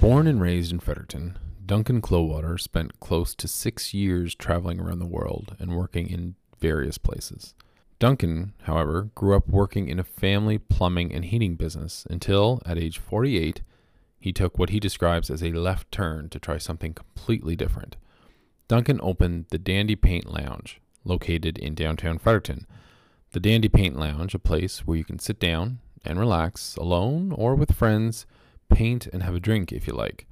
Born and raised in Fredericton, Duncan Clowater spent close to six years traveling around the world and working in various places. Duncan, however, grew up working in a family plumbing and heating business until, at age 48, he took what he describes as a left turn to try something completely different. Duncan opened the Dandy Paint Lounge, located in downtown Fredericton. The Dandy Paint Lounge, a place where you can sit down and relax alone or with friends, paint and have a drink if you like.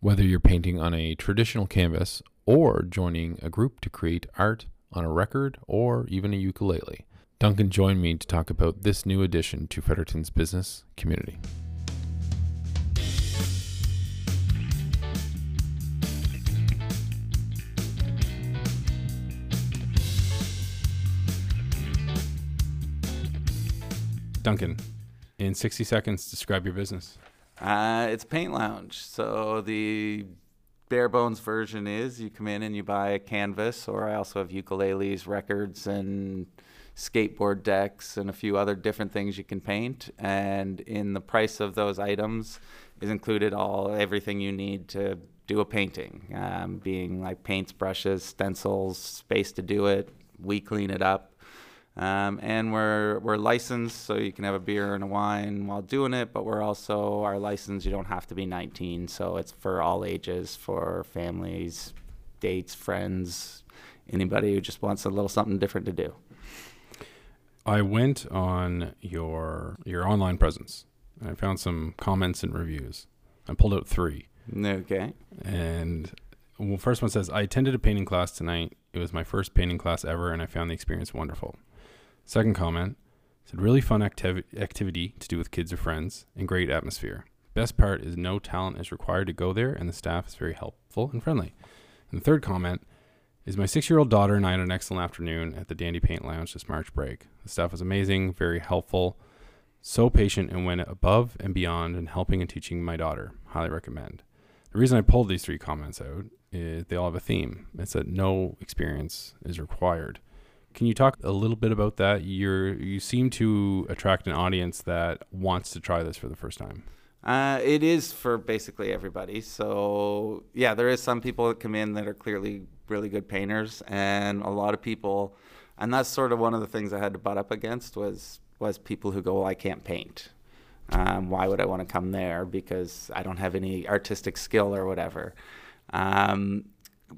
Whether you're painting on a traditional canvas or joining a group to create art on a record or even a ukulele. Duncan joined me to talk about this new addition to Fredericton's business community. Duncan, in 60 seconds, describe your business. Uh, it's Paint Lounge. So the bare bones version is you come in and you buy a canvas, or I also have ukuleles, records, and skateboard decks, and a few other different things you can paint. And in the price of those items is included all everything you need to do a painting, um, being like paints, brushes, stencils, space to do it. We clean it up. Um, and we're we're licensed, so you can have a beer and a wine while doing it. But we're also our license. You don't have to be 19, so it's for all ages, for families, dates, friends, anybody who just wants a little something different to do. I went on your your online presence. And I found some comments and reviews. I pulled out three. Okay. And well, first one says, I attended a painting class tonight. It was my first painting class ever, and I found the experience wonderful. Second comment said really fun activ- activity to do with kids or friends and great atmosphere. Best part is no talent is required to go there and the staff is very helpful and friendly. And the third comment is my six year old daughter and I had an excellent afternoon at the Dandy Paint Lounge this March break. The staff was amazing, very helpful, so patient, and went above and beyond in helping and teaching my daughter. Highly recommend. The reason I pulled these three comments out is they all have a theme. It's that no experience is required. Can you talk a little bit about that? You're you seem to attract an audience that wants to try this for the first time. Uh, it is for basically everybody. So yeah, there is some people that come in that are clearly really good painters, and a lot of people, and that's sort of one of the things I had to butt up against was was people who go, well, I can't paint. Um, why would I want to come there? Because I don't have any artistic skill or whatever. Um,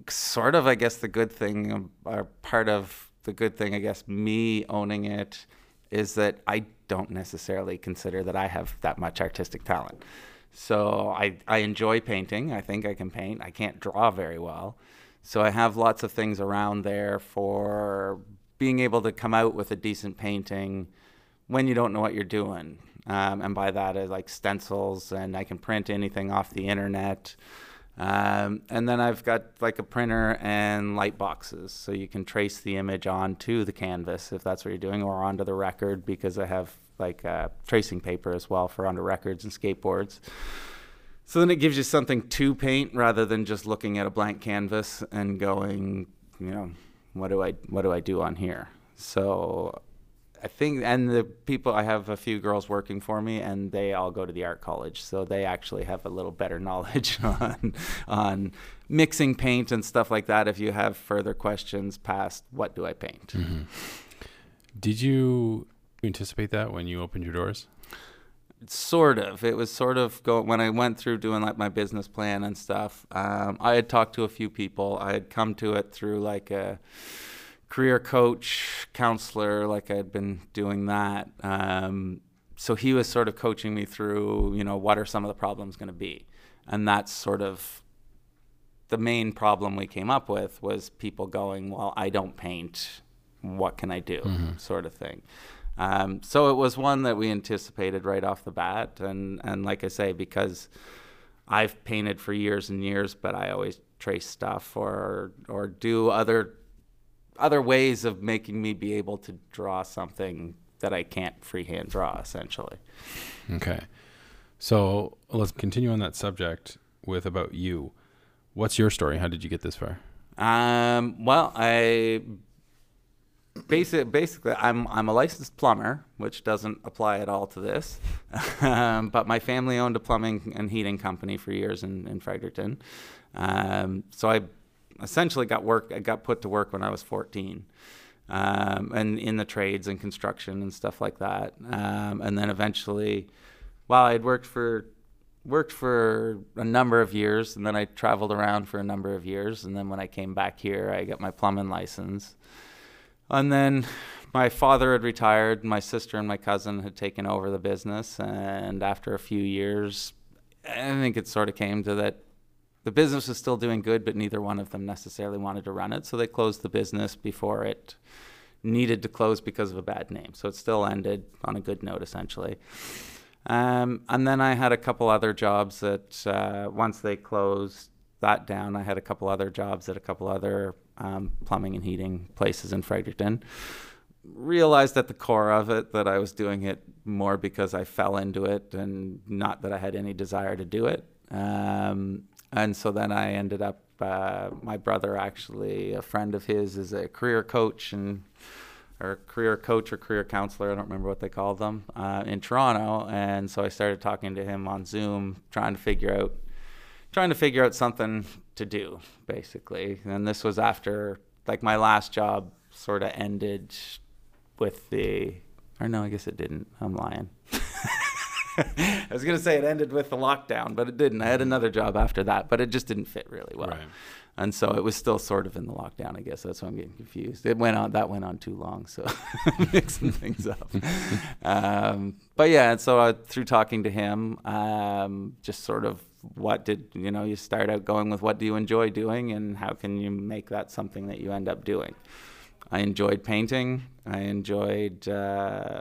sort of, I guess, the good thing, or part of the good thing, I guess, me owning it is that I don't necessarily consider that I have that much artistic talent. So I, I enjoy painting. I think I can paint. I can't draw very well. So I have lots of things around there for being able to come out with a decent painting when you don't know what you're doing. Um, and by that, I like stencils, and I can print anything off the internet. Um, and then I've got like a printer and light boxes, so you can trace the image onto the canvas if that's what you're doing, or onto the record because I have like uh, tracing paper as well for onto records and skateboards. So then it gives you something to paint rather than just looking at a blank canvas and going, you know, what do I what do I do on here? So I think, and the people, I have a few girls working for me, and they all go to the art college, so they actually have a little better knowledge on on mixing paint and stuff like that. If you have further questions past what do I paint? Mm-hmm. Did you anticipate that when you opened your doors? Sort of. It was sort of go when I went through doing like my business plan and stuff. Um, I had talked to a few people. I had come to it through like a career coach, counselor, like I'd been doing that. Um, so he was sort of coaching me through, you know, what are some of the problems going to be? And that's sort of the main problem we came up with was people going, well, I don't paint. What can I do? Mm-hmm. Sort of thing. Um, so it was one that we anticipated right off the bat. And, and like I say, because I've painted for years and years, but I always trace stuff or, or do other other ways of making me be able to draw something that I can't freehand draw, essentially. Okay. So let's continue on that subject with about you. What's your story? How did you get this far? Um, well, I basic, basically, I'm I'm a licensed plumber, which doesn't apply at all to this. um, but my family owned a plumbing and heating company for years in, in Fredericton. Um, so I essentially got work. I got put to work when I was 14, um, and in the trades and construction and stuff like that. Um, and then eventually, well, I'd worked for worked for a number of years, and then I traveled around for a number of years. And then when I came back here, I got my plumbing license. And then my father had retired, my sister and my cousin had taken over the business. And after a few years, I think it sort of came to that the business was still doing good, but neither one of them necessarily wanted to run it. So they closed the business before it needed to close because of a bad name. So it still ended on a good note, essentially. Um, and then I had a couple other jobs that uh, once they closed that down, I had a couple other jobs at a couple other um, plumbing and heating places in Fredericton. Realized at the core of it that I was doing it more because I fell into it and not that I had any desire to do it. Um, and so then I ended up, uh, my brother actually, a friend of his, is a career coach and or career coach or career counselor, I don't remember what they called them, uh, in Toronto. And so I started talking to him on Zoom, trying to figure out trying to figure out something to do, basically. And this was after like my last job sort of ended with the or no, I guess it didn't. I'm lying. I was gonna say it ended with the lockdown, but it didn't. I had another job after that, but it just didn't fit really well. Right. And so it was still sort of in the lockdown, I guess. That's why I'm getting confused. It went on that went on too long, so mixing things up. Um, but yeah, and so uh, through talking to him, um, just sort of what did you know? You start out going with what do you enjoy doing, and how can you make that something that you end up doing. I enjoyed painting. I enjoyed. Uh,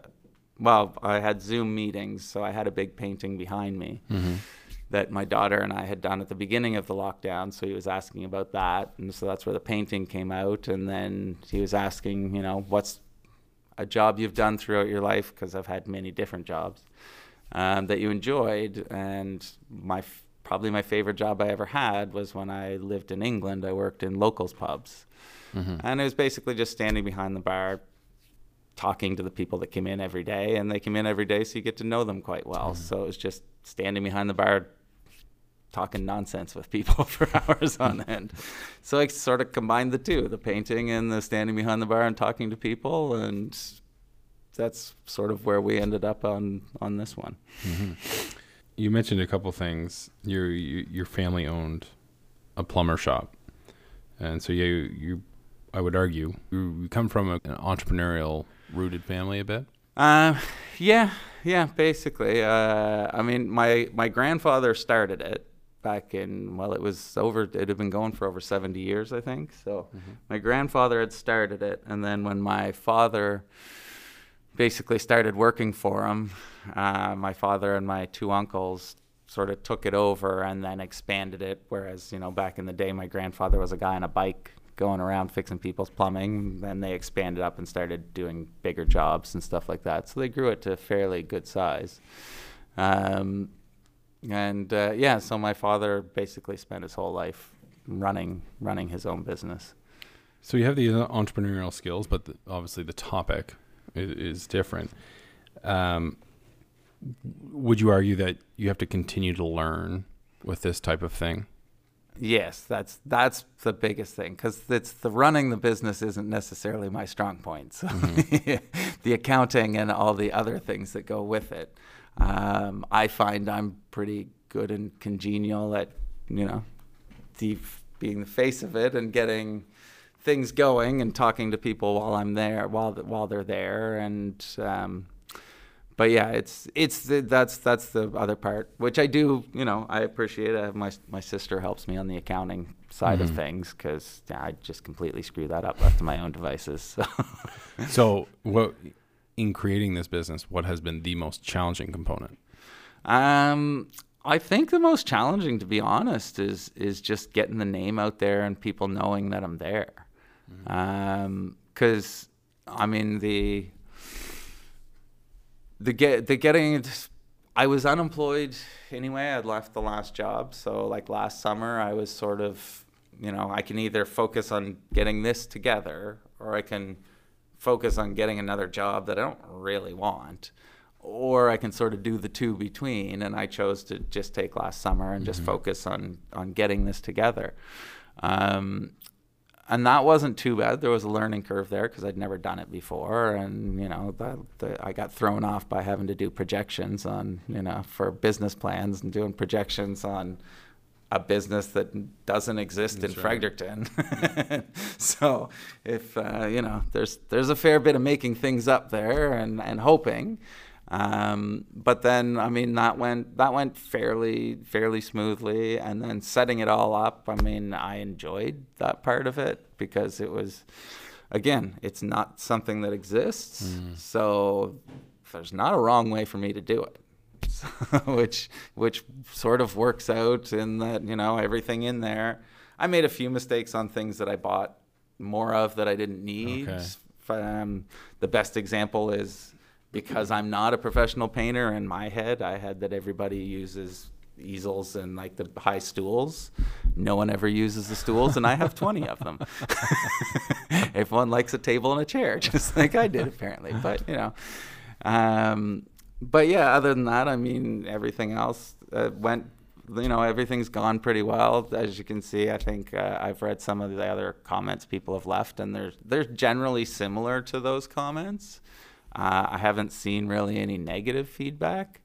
well, I had Zoom meetings, so I had a big painting behind me Mm-hmm. that my daughter and I had done at the beginning of the lockdown. So he was asking about that, and so that's where the painting came out. And then he was asking, you know, what's a job you've done throughout your life? Because I've had many different jobs um, that you enjoyed, and my f- probably my favorite job I ever had was when I lived in England. I worked in locals pubs, Mm-hmm. and it was basically just standing behind the bar talking to the people that came in every day and they came in every day so you get to know them quite well. So it was just standing behind the bar talking nonsense with people for hours on end. So i sort of combined the two the painting and the standing behind the bar and talking to people and that's sort of where we ended up on on this one. Mm-hmm. You mentioned a couple things. Your your family owned a plumber shop, and so you you I would argue you you come from a, an entrepreneurial rooted family a bit. Uh, yeah, yeah, basically. Uh, I mean, my my grandfather started it back in well, it was over. It had been going for over seventy years, I think. So my grandfather had started it, and then when my father basically started working for him, uh, my father and my two uncles sort of took it over and then expanded it. Whereas you know, back in the day, my grandfather was a guy on a bike going around fixing people's plumbing. Then they expanded up and started doing bigger jobs and stuff like that. So they grew it to a fairly good size. Um, and uh, yeah, so my father basically spent his whole life running running his own business. So you have these entrepreneurial skills, but the, obviously the topic is, is different. Um, would you argue that you have to continue to learn with this type of thing? Yes, that's that's the biggest thing because it's the running the business isn't necessarily my strong point. So the accounting and all the other things that go with it, um, I find I'm pretty good and congenial at you know, the being the face of it and getting things going and talking to people while I'm there while while they're there and. Um, but yeah, it's it's the, that's that's the other part, which I do. You know, I appreciate. I have my my sister helps me on the accounting side of Mhm. things because yeah, I just completely screw that up left to my own devices. So. So, what in creating this business, what has been the most challenging component? Um, I think the most challenging, to be honest, is is just getting the name out there and people knowing that I'm there. Because I mean the the get the getting. I was unemployed anyway. I'd left the last job, so like last summer, I was sort of, you know, I can either focus on getting this together or I can focus on getting another job that I don't really want, or I can sort of do the two between. And I chose to just take last summer and just focus on on getting this together. Um, and that wasn't too bad. There was a learning curve there because I'd never done it before, and you know, the, the, I got thrown off by having to do projections on, you know, for business plans and doing projections on a business that doesn't exist That's in right. Fredericton. so if uh, you know, there's there's a fair bit of making things up there and and hoping. Um, but then, I mean, that went that went fairly fairly smoothly, and then setting it all up. I mean, I enjoyed that part of it because it was, again, it's not something that exists, so there's not a wrong way for me to do it. So, which which sort of works out in that you know everything in there. I made a few mistakes on things that I bought more of that I didn't need. Okay. Um, the best example is because I'm not a professional painter. In my head, I had that everybody uses easels and like the high stools. No one ever uses the stools, and I have 20 of them. Everyone likes a table and a chair, just like I did apparently. But you know, um, but yeah, other than that, I mean, everything else uh, went. You know, everything's gone pretty well. As you can see, I think uh, I've read some of the other comments people have left, and they're they're generally similar to those comments. Uh, I haven't seen really any negative feedback.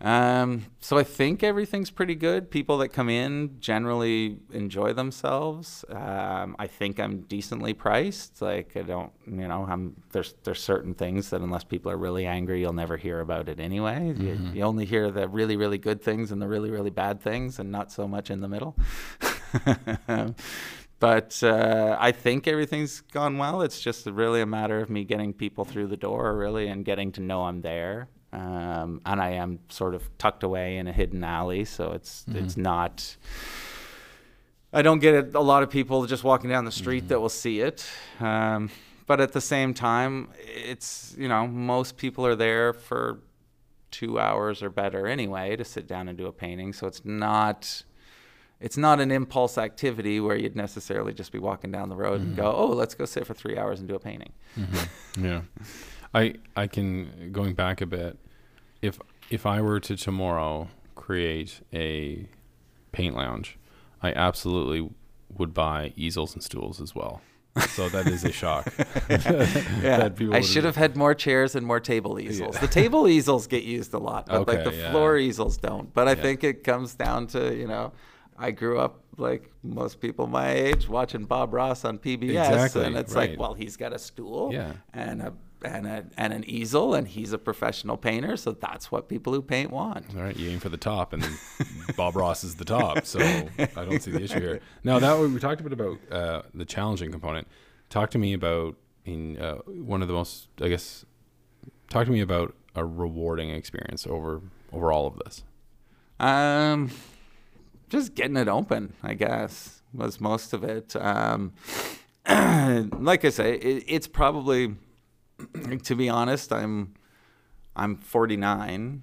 Um, so I think everything's pretty good. People that come in generally enjoy themselves. Um, I think I'm decently priced. Like I don't, you know, I'm there's there's certain things that unless people are really angry, you'll never hear about it anyway. You, you only hear the really really good things and the really really bad things, and not so much in the middle. but uh, I think everything's gone well. It's just really a matter of me getting people through the door, really, and getting to know I'm there. Um, and I am sort of tucked away in a hidden alley, so it's it's not. I don't get a lot of people just walking down the street that will see it. Um, but at the same time, it's you know most people are there for two hours or better anyway to sit down and do a painting. So it's not it's not an impulse activity where you'd necessarily just be walking down the road and mm-hmm. go, oh, let's go sit for three hours and do a painting. Mm-hmm. Yeah. I I can going back a bit. If if I were to tomorrow create a paint lounge, I absolutely would buy easels and stools as well. So that is a shock. Yeah, that I should have had more chairs and more table easels. The table easels get used a lot, but like the yeah. floor easels don't. But I Yeah. think it comes down to you know, I grew up like most people my age watching Bob Ross on PBS, Exactly, and it's right. like, well, he's got a stool Yeah. and a and a and an easel, and he's a professional painter, so that's what people who paint want. All right, you aim for the top, and Bob Ross is the top. So I don't see the issue here. Now that we talked a bit about uh, the challenging component. Talk to me about in uh, one of the most, I guess. Talk to me about a rewarding experience over over all of this. Um, just getting it open, I guess, was most of it. Um, like I say, it, it's probably, to be honest, I'm, I'm 49.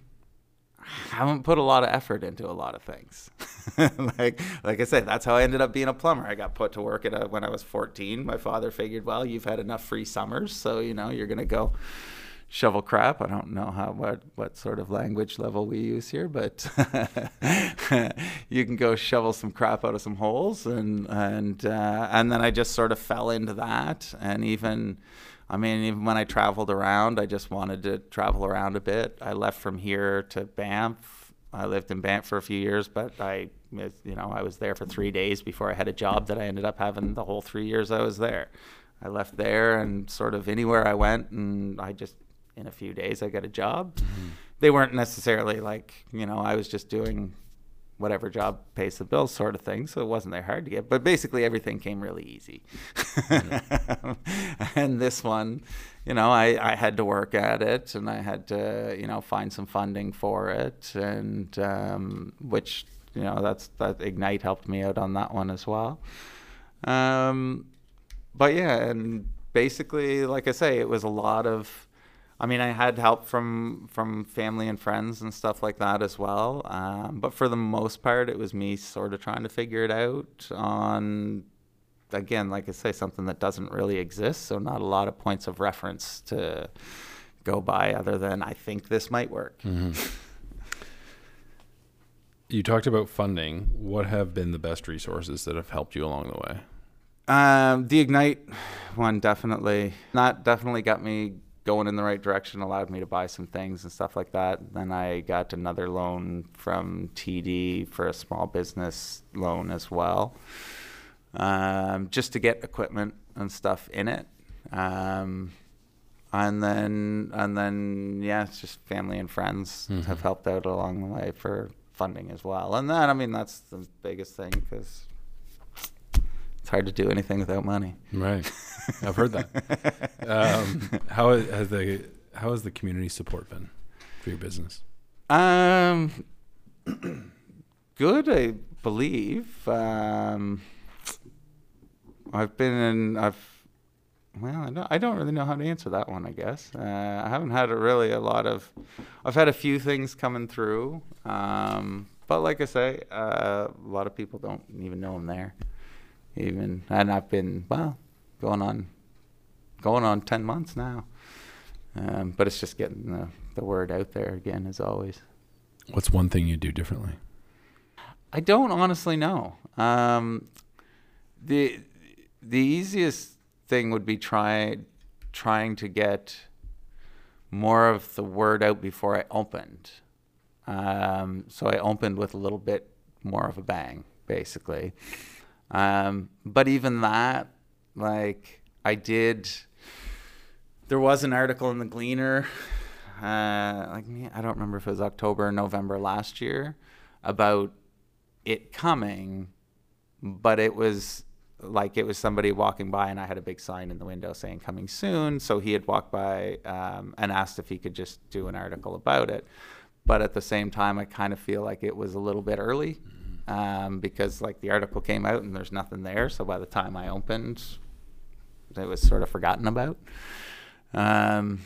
I haven't put a lot of effort into a lot of things. like, like I said, that's how I ended up being a plumber. I got put to work at a, when I was 14. My father figured, well, you've had enough free summers, so you know you're gonna go shovel crap. I don't know how what what sort of language level we use here, but you can go shovel some crap out of some holes, and and uh, and then I just sort of fell into that, and even. I mean, even when I traveled around, I just wanted to travel around a bit. I left from here to Banff. I lived in Banff for a few years, but I, you know, I was there for three days before I had a job that I ended up having the whole three years I was there. I left there and sort of anywhere I went, and I just in a few days I got a job. They weren't necessarily like you know I was just doing whatever job pays the bills sort of thing, so it wasn't that hard to get. But basically everything came really easy. and this one, you know, I, I had to work at it and I had to you know find some funding for it, and um, which you know that's that Ignite helped me out on that one as well. Um, but yeah, and basically, like I say, it was a lot of. I mean, I had help from from family and friends and stuff like that as well. Um, but for the most part, it was me sort of trying to figure it out on again, like I say, something that doesn't really exist. So not a lot of points of reference to go by other than I think this might work. Mm-hmm. You talked about funding. What have been the best resources that have helped you along the way? Um, the Ignite one definitely. That definitely got me going in the right direction, allowed me to buy some things and stuff like that. Then I got another loan from TD for a small business loan as well, um, just to get equipment and stuff in it. Um, and then, and then, yeah, it's just family and friends Mhm. have helped out along the way for funding as well. And that, I mean, that's the biggest thing because it's hard to do anything without money. Right. I've heard that. Um, how has the how has the community support been for your business? Um, good, I believe. Um, I've been in. I've. Well, I don't, I don't really know how to answer that one. I guess uh, I haven't had a really a lot of. I've had a few things coming through, um, but like I say, uh, a lot of people don't even know I'm there. Even and I've been well, going on, going on ten months now. Um, but it's just getting the, the word out there again, as always. What's one thing you do differently? I don't honestly know. Um, the the easiest thing would be try trying to get more of the word out before I opened. Um, so I opened with a little bit more of a bang, basically. Um, but even that, like I did, there was an article in the Gleaner, uh, like I don't remember if it was October or November last year, about it coming, but it was like it was somebody walking by and I had a big sign in the window saying coming soon. So he had walked by um, and asked if he could just do an article about it. But at the same time, I kind of feel like it was a little bit early um, because like the article came out and there's nothing there. So by the time I opened, it was sort of forgotten about. Um,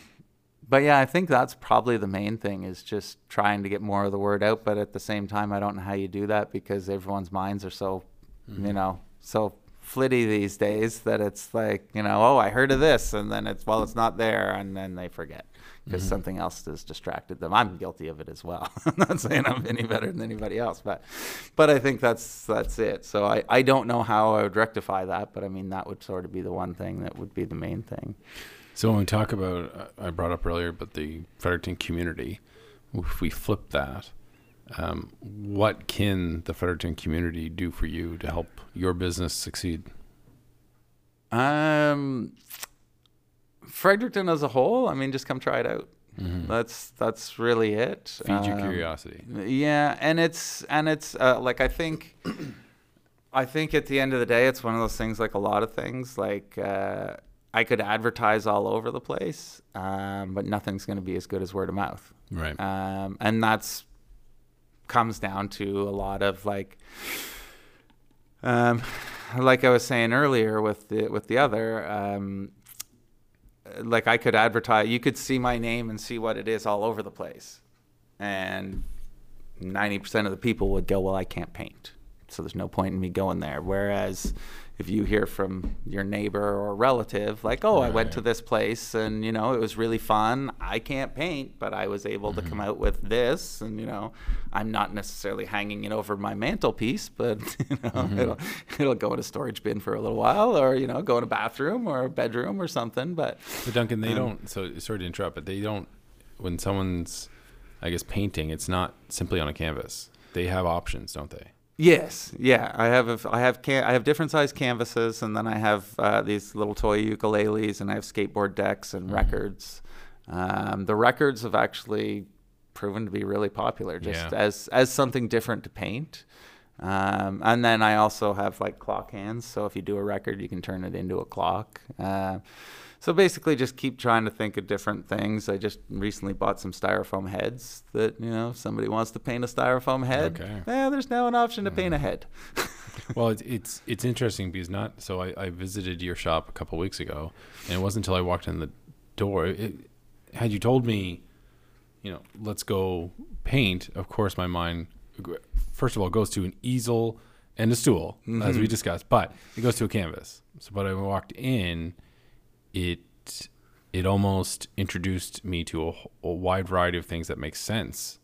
but yeah, I think that's probably the main thing is just trying to get more of the word out. But at the same time, I don't know how you do that because everyone's minds are so, you know, so flitty these days that it's like, you know, oh, I heard of this, and then it's well, it's not there, and then they forget because Mhm. something else has distracted them. I'm guilty of it as well. I'm not saying I'm any better than anybody else, but but I think that's that's it. So I I don't know how I would rectify that, but I mean that would sort of be the one thing that would be the main thing. So when we talk about, I brought up earlier, but the Fredericton community, if we flip that, um, what can the Fredericton community do for you to help your business succeed? Um, Fredericton as a whole, I mean, just come try it out. Mhm. That's that's really it. Feed your Um, curiosity. Yeah, and it's and it's uh, like I think, I think at the end of the day, it's one of those things. Like a lot of things, like uh, I could advertise all over the place, um, but nothing's going to be as good as word of mouth. Right. Um, and that's comes down to a lot of like, um, like I was saying earlier with the with the other. Um, like I could advertise, you could see my name and see what it is all over the place, and ninety percent of the people would go, "Well, I can't paint, so there's no point in me going there." Whereas if you hear from your neighbor or relative, like, "Oh, I went to this place and you know it was really fun. I can't paint, but I was able to come out with this, and you know, I'm not necessarily hanging it over my mantelpiece, but you know, it'll it'll go in a storage bin for a little while, or you know, go in a bathroom or a bedroom or something. But But Duncan, they Um, don't. So sorry to interrupt, but they don't. When someone's, I guess, painting, it's not simply on a canvas. They have options, don't they? Yes, yeah, I have a, I have can I have different size canvases, and then I have uh, these little toy ukuleles, and I have skateboard decks and records. Um, the records have actually proven to be really popular, just Yeah. as as something different to paint. Um, and then I also have like clock hands, so if you do a record, you can turn it into a clock. Uh, so basically, just keep trying to think of different things. I just recently bought some styrofoam heads that you know if somebody wants to paint a styrofoam head. Okay. Yeah, there's now an option to paint a head. Well, it's it's, it's interesting because not. So I, I visited your shop a couple weeks ago, and it wasn't until I walked in the door. It, had you told me, you know, let's go paint. Of course, my mind, first of all, goes to an easel and a stool, as we mm-hmm. discussed. But it goes to a canvas. So, but I walked in, it it almost introduced me to a, a wide variety of things that make sense,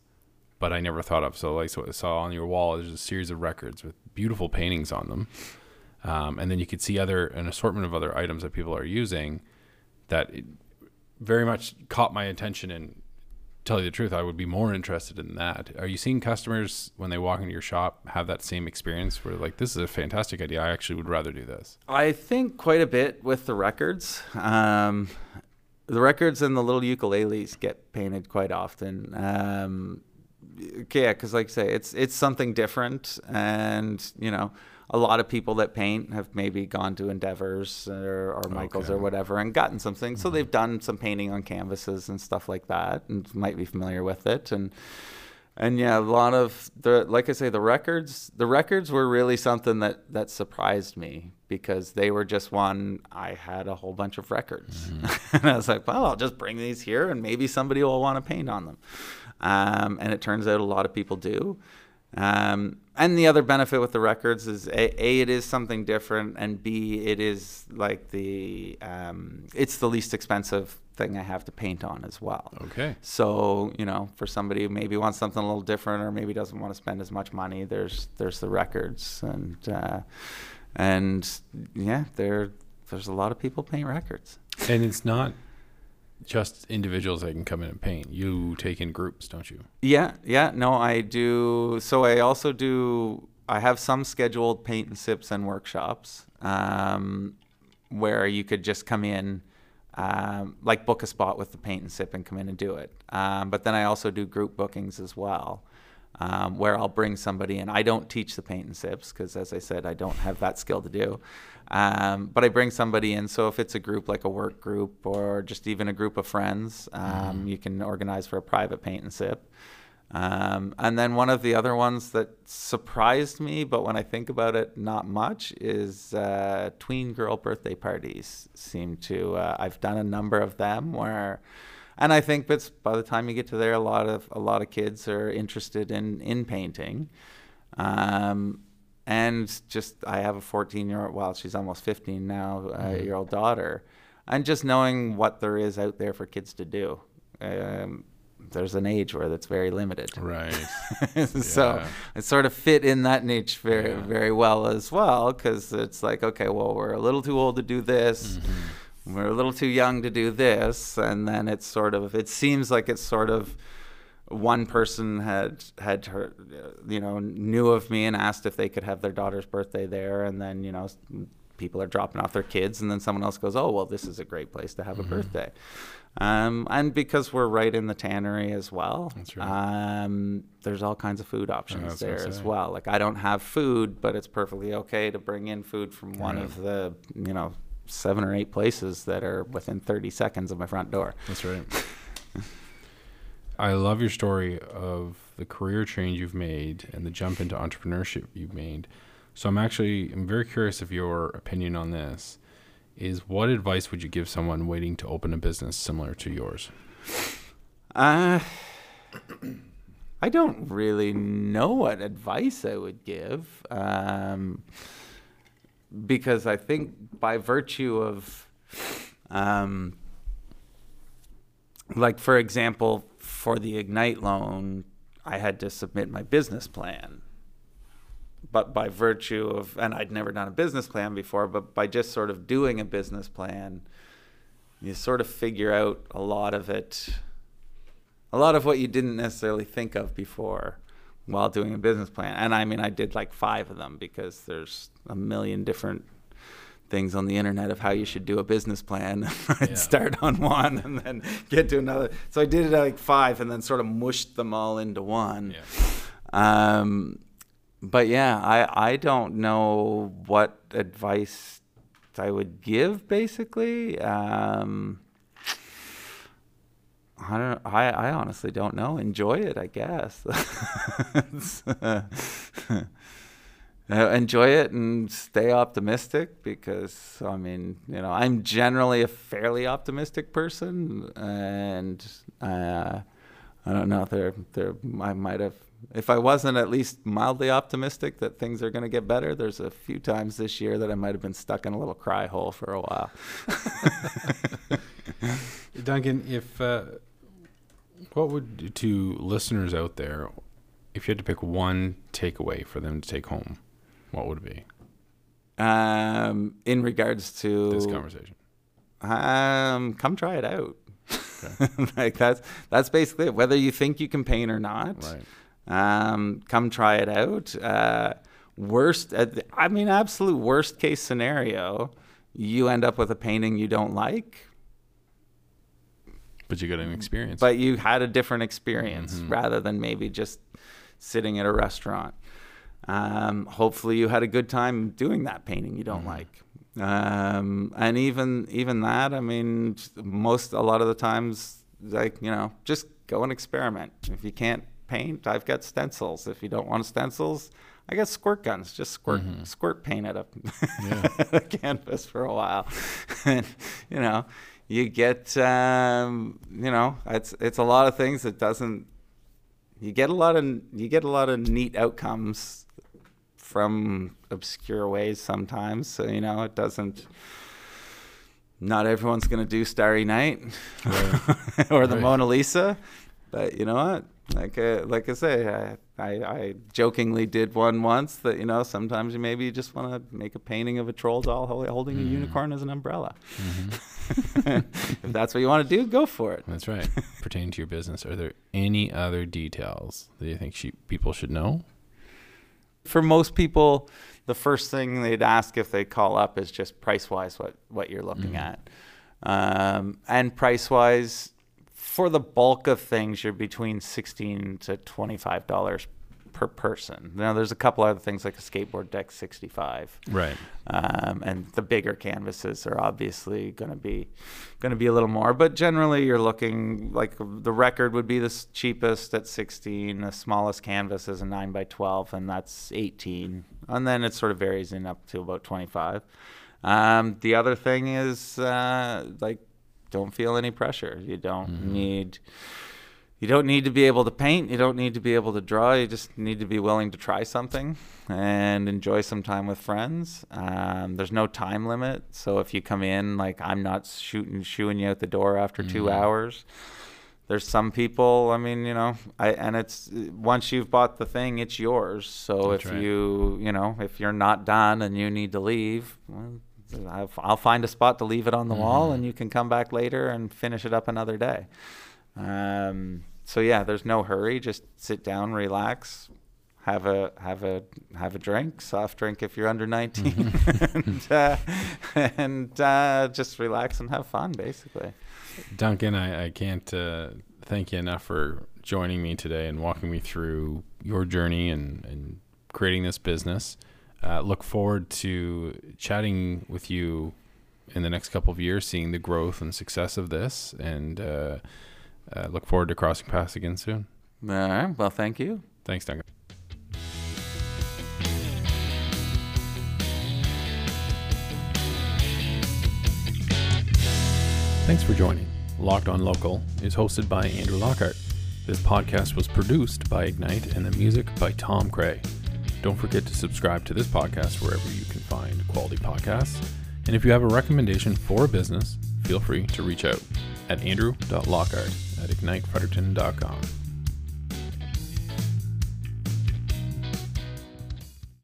but I never thought of. So, like, so I saw on your wall, there's a series of records with beautiful paintings on them, um, and then you could see other an assortment of other items that people are using that very much caught my attention and tell you the truth, I would be more interested in that. Are you seeing customers when they walk into your shop have that same experience where like this is a fantastic idea? I actually would rather do this. I think quite a bit with the records. Um, the records and the little ukuleles get painted quite often. Um, yeah, because like I say, it's it's something different, and you know, a lot of people that paint have maybe gone to Endeavors or, or Michaels Okay. or whatever and gotten something. So they've done some painting on canvases and stuff like that, and might be familiar with it. And and yeah, a lot of the like I say, the records the records were really something that that surprised me because they were just one I had a whole bunch of records. and I was like, well, I'll just bring these here and maybe somebody will want to paint on them. Um, and it turns out a lot of people do. Um, and the other benefit with the records is a, a, it is something different, and b, it is like the um, it's the least expensive thing I have to paint on as well. Okay. So you know, for somebody who maybe wants something a little different, or maybe doesn't want to spend as much money, there's there's the records, and uh, and yeah, there there's a lot of people paint records. And it's not just individuals that can come in and paint. You take in groups, don't you? Yeah, yeah, no, I do. So I also do. I have some scheduled paint and sips and workshops um, where you could just come in, um, like book a spot with the paint and sip and come in and do it. Um, but then I also do group bookings as well. Um, where I'll bring somebody in. I don't teach the paint and sips because, as I said, I don't have that skill to do. Um, but I bring somebody in. So if it's a group like a work group or just even a group of friends, um, you can organize for a private paint and sip. Um, and then one of the other ones that surprised me, but when I think about it, not much, is uh, tween girl birthday parties. Seem to uh, I've done a number of them where, and I think that's by the time you get to there, a lot of a lot of kids are interested in in painting. Um, and just I have a 14 year old, well, she's almost 15 now, uh, year old daughter, and just knowing what there is out there for kids to do. Um, there's an age where that's very limited. Right. so Yeah. it sort of fit in that niche very, Yeah. very well as well, because it's like, okay, well, we're a little too old to do this. Mm-hmm. We're a little too young to do this, and then it's sort of. It seems like it's sort of one person had had her, you know, knew of me and asked if they could have their daughter's birthday there, and then you know, people are dropping off their kids, and then someone else goes, "Oh, well, this is a great place to have Mm-hmm. a birthday," um, and because we're right in the tannery as well, right. um, there's all kinds of food options there as well. Like I don't have food, but it's perfectly okay to bring in food from one Right. of the, you know. Seven or eight places that are within 30 seconds of my front door. That's right. I love your story of the career change you've made and the jump into entrepreneurship you've made. So I'm actually I'm very curious of your opinion on this. Is what advice would you give someone waiting to open a business similar to yours? Uh, I don't really know what advice I would give, um, because I think by virtue of, um, like for example, for the Ignite loan, I had to submit my business plan. But by virtue of, and I'd never done a business plan before, but by just sort of doing a business plan, you sort of figure out a lot of it a lot of what you didn't necessarily think of before while doing a business plan. And I mean, I did like five of them because there's a million different things on the internet of how you should do a business plan. I'd Yeah. start on one and then get to another. So I did it like five and then sort of mushed them all into one. Um, but yeah, I, I don't know what advice I would give basically. Um, I don't. I, I honestly don't know. Enjoy it, I guess. Uh, enjoy it and stay optimistic because I mean, you know, I'm generally a fairly optimistic person, and uh, I don't know. There, there, I might have if I wasn't at least mildly optimistic that things are going to get better, there's a few times this year that I might have been stuck in a little cry hole for a while. Duncan, if uh, what would to listeners out there, if you had to pick one takeaway for them to take home, what would it be? Um, in regards to This conversation. um, come try it out. like that's that's basically it. Whether you think you can paint or not, Right. um, come try it out. Uh, worst, uh, I mean, absolute worst case scenario, you end up with a painting you don't like, But you got an experience. but you had a different experience Mhm. rather than maybe just sitting at a restaurant. Um, hopefully, you had a good time doing that painting you don't Mhm. like. Um, and even even that, I mean, most a lot of the times, like you know, just go and experiment. If you can't paint, I've got stencils. If you don't want stencils, I got squirt guns. Just squirt Mhm. squirt paint at a, Yeah. a canvas for a while, and you know, you get um, you know, it's it's a lot of things that doesn't. You get a lot of you get a lot of neat outcomes from obscure ways sometimes. So you know, it doesn't. Not everyone's gonna do Starry Night or the Right. Mona Lisa, but you know what? Like uh, like I say, I, I I jokingly did one once that you know sometimes you maybe you just want to make a painting of a troll doll hol- holding a Mhm. unicorn as an umbrella. Mhm. if that's what you want to do, go for it. That's right. Pertaining to your business, are there any other details that you think she, people should know? For most people, the first thing they'd ask if they call up is just price wise what, what you're looking Mhm. at. Um, and price wise, for the bulk of things, you're between sixteen to twenty five dollars per person. Now, there's a couple other things like a skateboard deck, sixty five. Right. um, and the bigger canvases are obviously going to be going to be a little more but generally you're looking like the record would be the cheapest at 16 the smallest canvas is a 9 by 12 and that's 18 and then it sort of varies in up to about 25 um, the other thing is uh, like don't feel any pressure you don't Mhm. need you don't need to be able to paint. You don't need to be able to draw. You just need to be willing to try something and enjoy some time with friends. Um, there's no time limit. So if you come in, like I'm not shooting, shooing you out the door after two Mhm. hours. There's some people, I mean, you know, I, and it's once you've bought the thing, it's yours. So That's if right. you, you know, if you're not done and you need to leave, well, I'll, I'll find a spot to leave it on the wall Mhm. and you can come back later and finish it up another day. Um, so yeah, there's no hurry. Just sit down, relax, have a have a have a drink, soft drink if you're under 19, and uh, and uh, just relax and have fun, basically. Duncan, I, I can't uh, thank you enough for joining me today and walking me through your journey and, and creating this business. Uh, look forward to chatting with you in the next couple of years, seeing the growth and success of this, and uh, uh, look forward to crossing paths again soon. All right. Well, thank you. Thanks, Duncan. Thanks for joining. Locked on Local is hosted by Andrew Lockhart. This podcast was produced by Ignite and the music by Tom Cray. Don't forget to subscribe to this podcast wherever you can find quality podcasts. And if you have a recommendation for a business, feel free to reach out at andrew.lockhart at ignitefredericton.com.